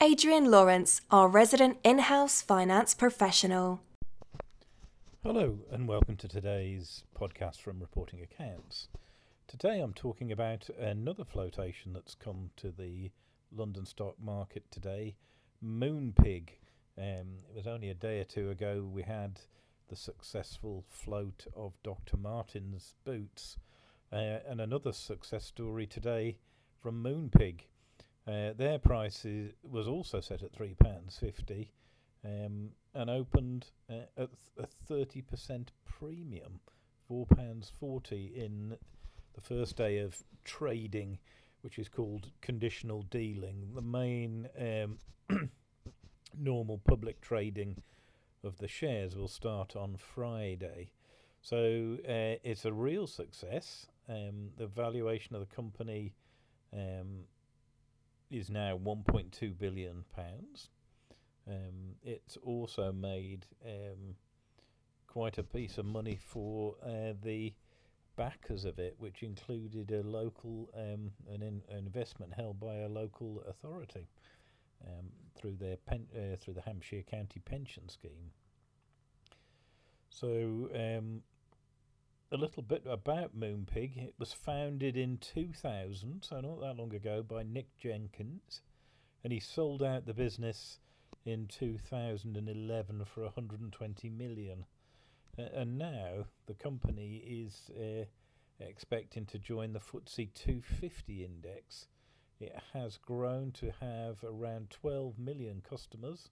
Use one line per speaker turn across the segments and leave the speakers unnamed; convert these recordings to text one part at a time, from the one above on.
Adrian Lawrence, our resident in house finance professional.
Hello, and welcome to today's podcast from Reporting Accounts. Today I'm talking about another flotation that's come to the London stock market today Moonpig. Um, it was only a day or two ago we had the successful float of Dr. Martens boots, uh, and another success story today from Moonpig. Uh, their price is, was also set at three pounds fifty, um, and opened uh, at a thirty percent premium, four pounds forty in the first day of trading, which is called conditional dealing. The main um, normal public trading of the shares will start on Friday. So uh, it's a real success. Um, the valuation of the company um, is now 1.2 billion pounds. Um, it's also made um, quite a piece of money for uh, the backers of it, which included a local um, an, in, an, investment held by a local authority um, through their pen, uh, through the Hampshire County Pension Scheme. So um, a little bit about Moonpig. It was founded in 2000, so not that long ago, by Nick Jenkins, and he sold out the business in 2011 for 120 million. Uh, and now the company is uh, expecting to join the FTSE 250 index. It has grown to have around 12 million customers.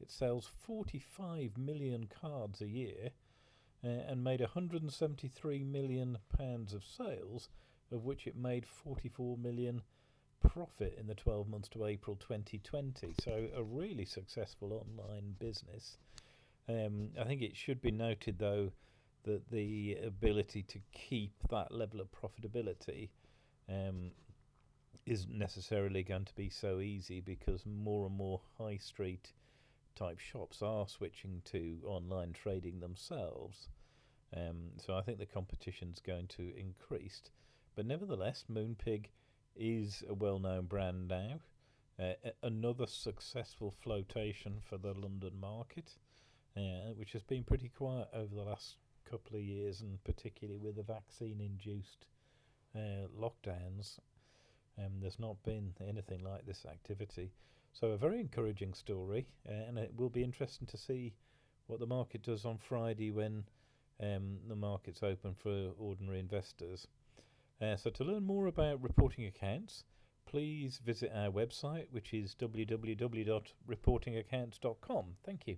It sells 45 million cards a year uh, and made 173 million pounds of sales, of which it made 44 million profit in the 12 months to April 2020. So a really successful online business. Um, I think it should be noted though that the ability to keep that level of profitability um, isn't necessarily going to be so easy because more and more high street type shops are switching to online trading themselves. Um, so I think the competition's going to increase. But nevertheless, Moonpig is a well known brand now. Uh, another successful flotation for the London market, uh, which has been pretty quiet over the last couple of years, and particularly with the vaccine induced uh, lockdowns. Um, there's not been anything like this activity. So, a very encouraging story, uh, and it will be interesting to see what the market does on Friday when um, the market's open for ordinary investors. Uh, so, to learn more about reporting accounts, please visit our website, which is www.reportingaccounts.com. Thank you.